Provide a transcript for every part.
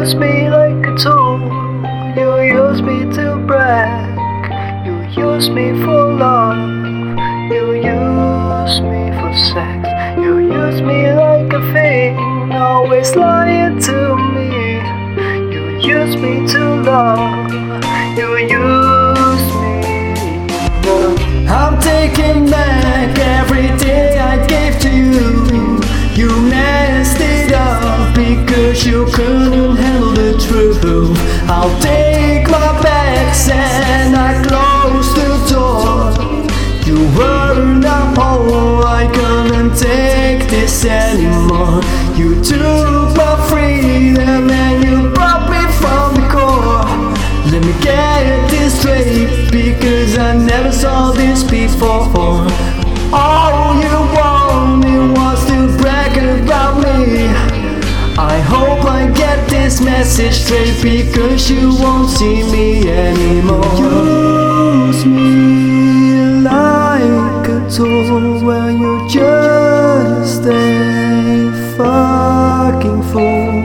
use me like a tool. You use me to brag. You use me for love. You use me for sex. You use me like a thing. Always lying to me. You use me to love. You use me. I'm taking I'll take my bags and I close the door. You were not home, I couldn't take this anymore. You took my freedom and you brought me from the core. Let me get this straight because I never saw this before. Because you won't see me anymore. Use me like a tool when you just a fucking fool.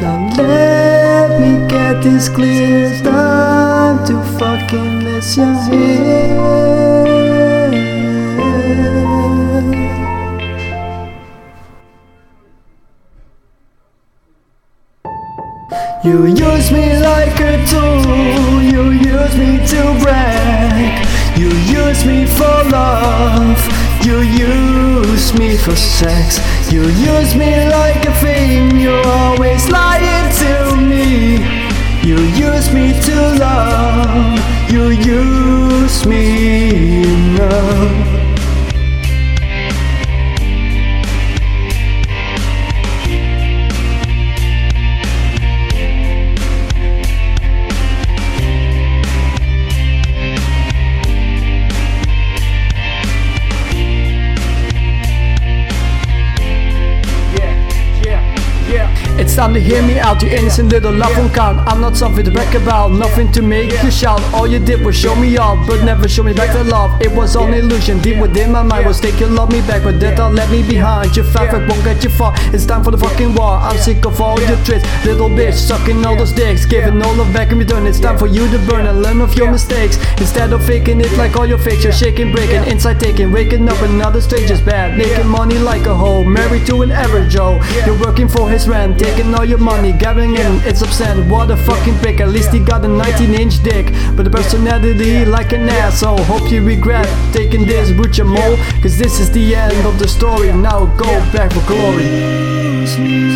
Now let me get this clear. It's time to fucking let head. You use me like a tool, you use me to brag. You use me for love, you use me for sex. You use me like a thing, you're always lying to me. You use me to love, you use me enough. It's time to hear me out, you innocent little love won't count. I'm not something to brag about, nothing to make you shout. All you did was show me off, but never show me back the love. It was all an illusion, deep within my mind was take your love me back, but that don't let me behind. Your fuck won't get you far. It's time for the fucking war. I'm sick of all your tricks, little bitch, sucking all those dicks, giving all love back in return. It's time for you to burn and learn of your mistakes. Instead of faking it like all your fakes, you're shaking, breaking, inside taking, waking up another stranger's bad, making money like a hoe, married to an average Joe. You're working for his rent, taking all your money, gathering in, it's upset. What a fucking prick, at least he got a 19 inch dick. But the personality like an asshole. Hope you regret taking this with your mole, cause this is the end of the story. Now go back for glory.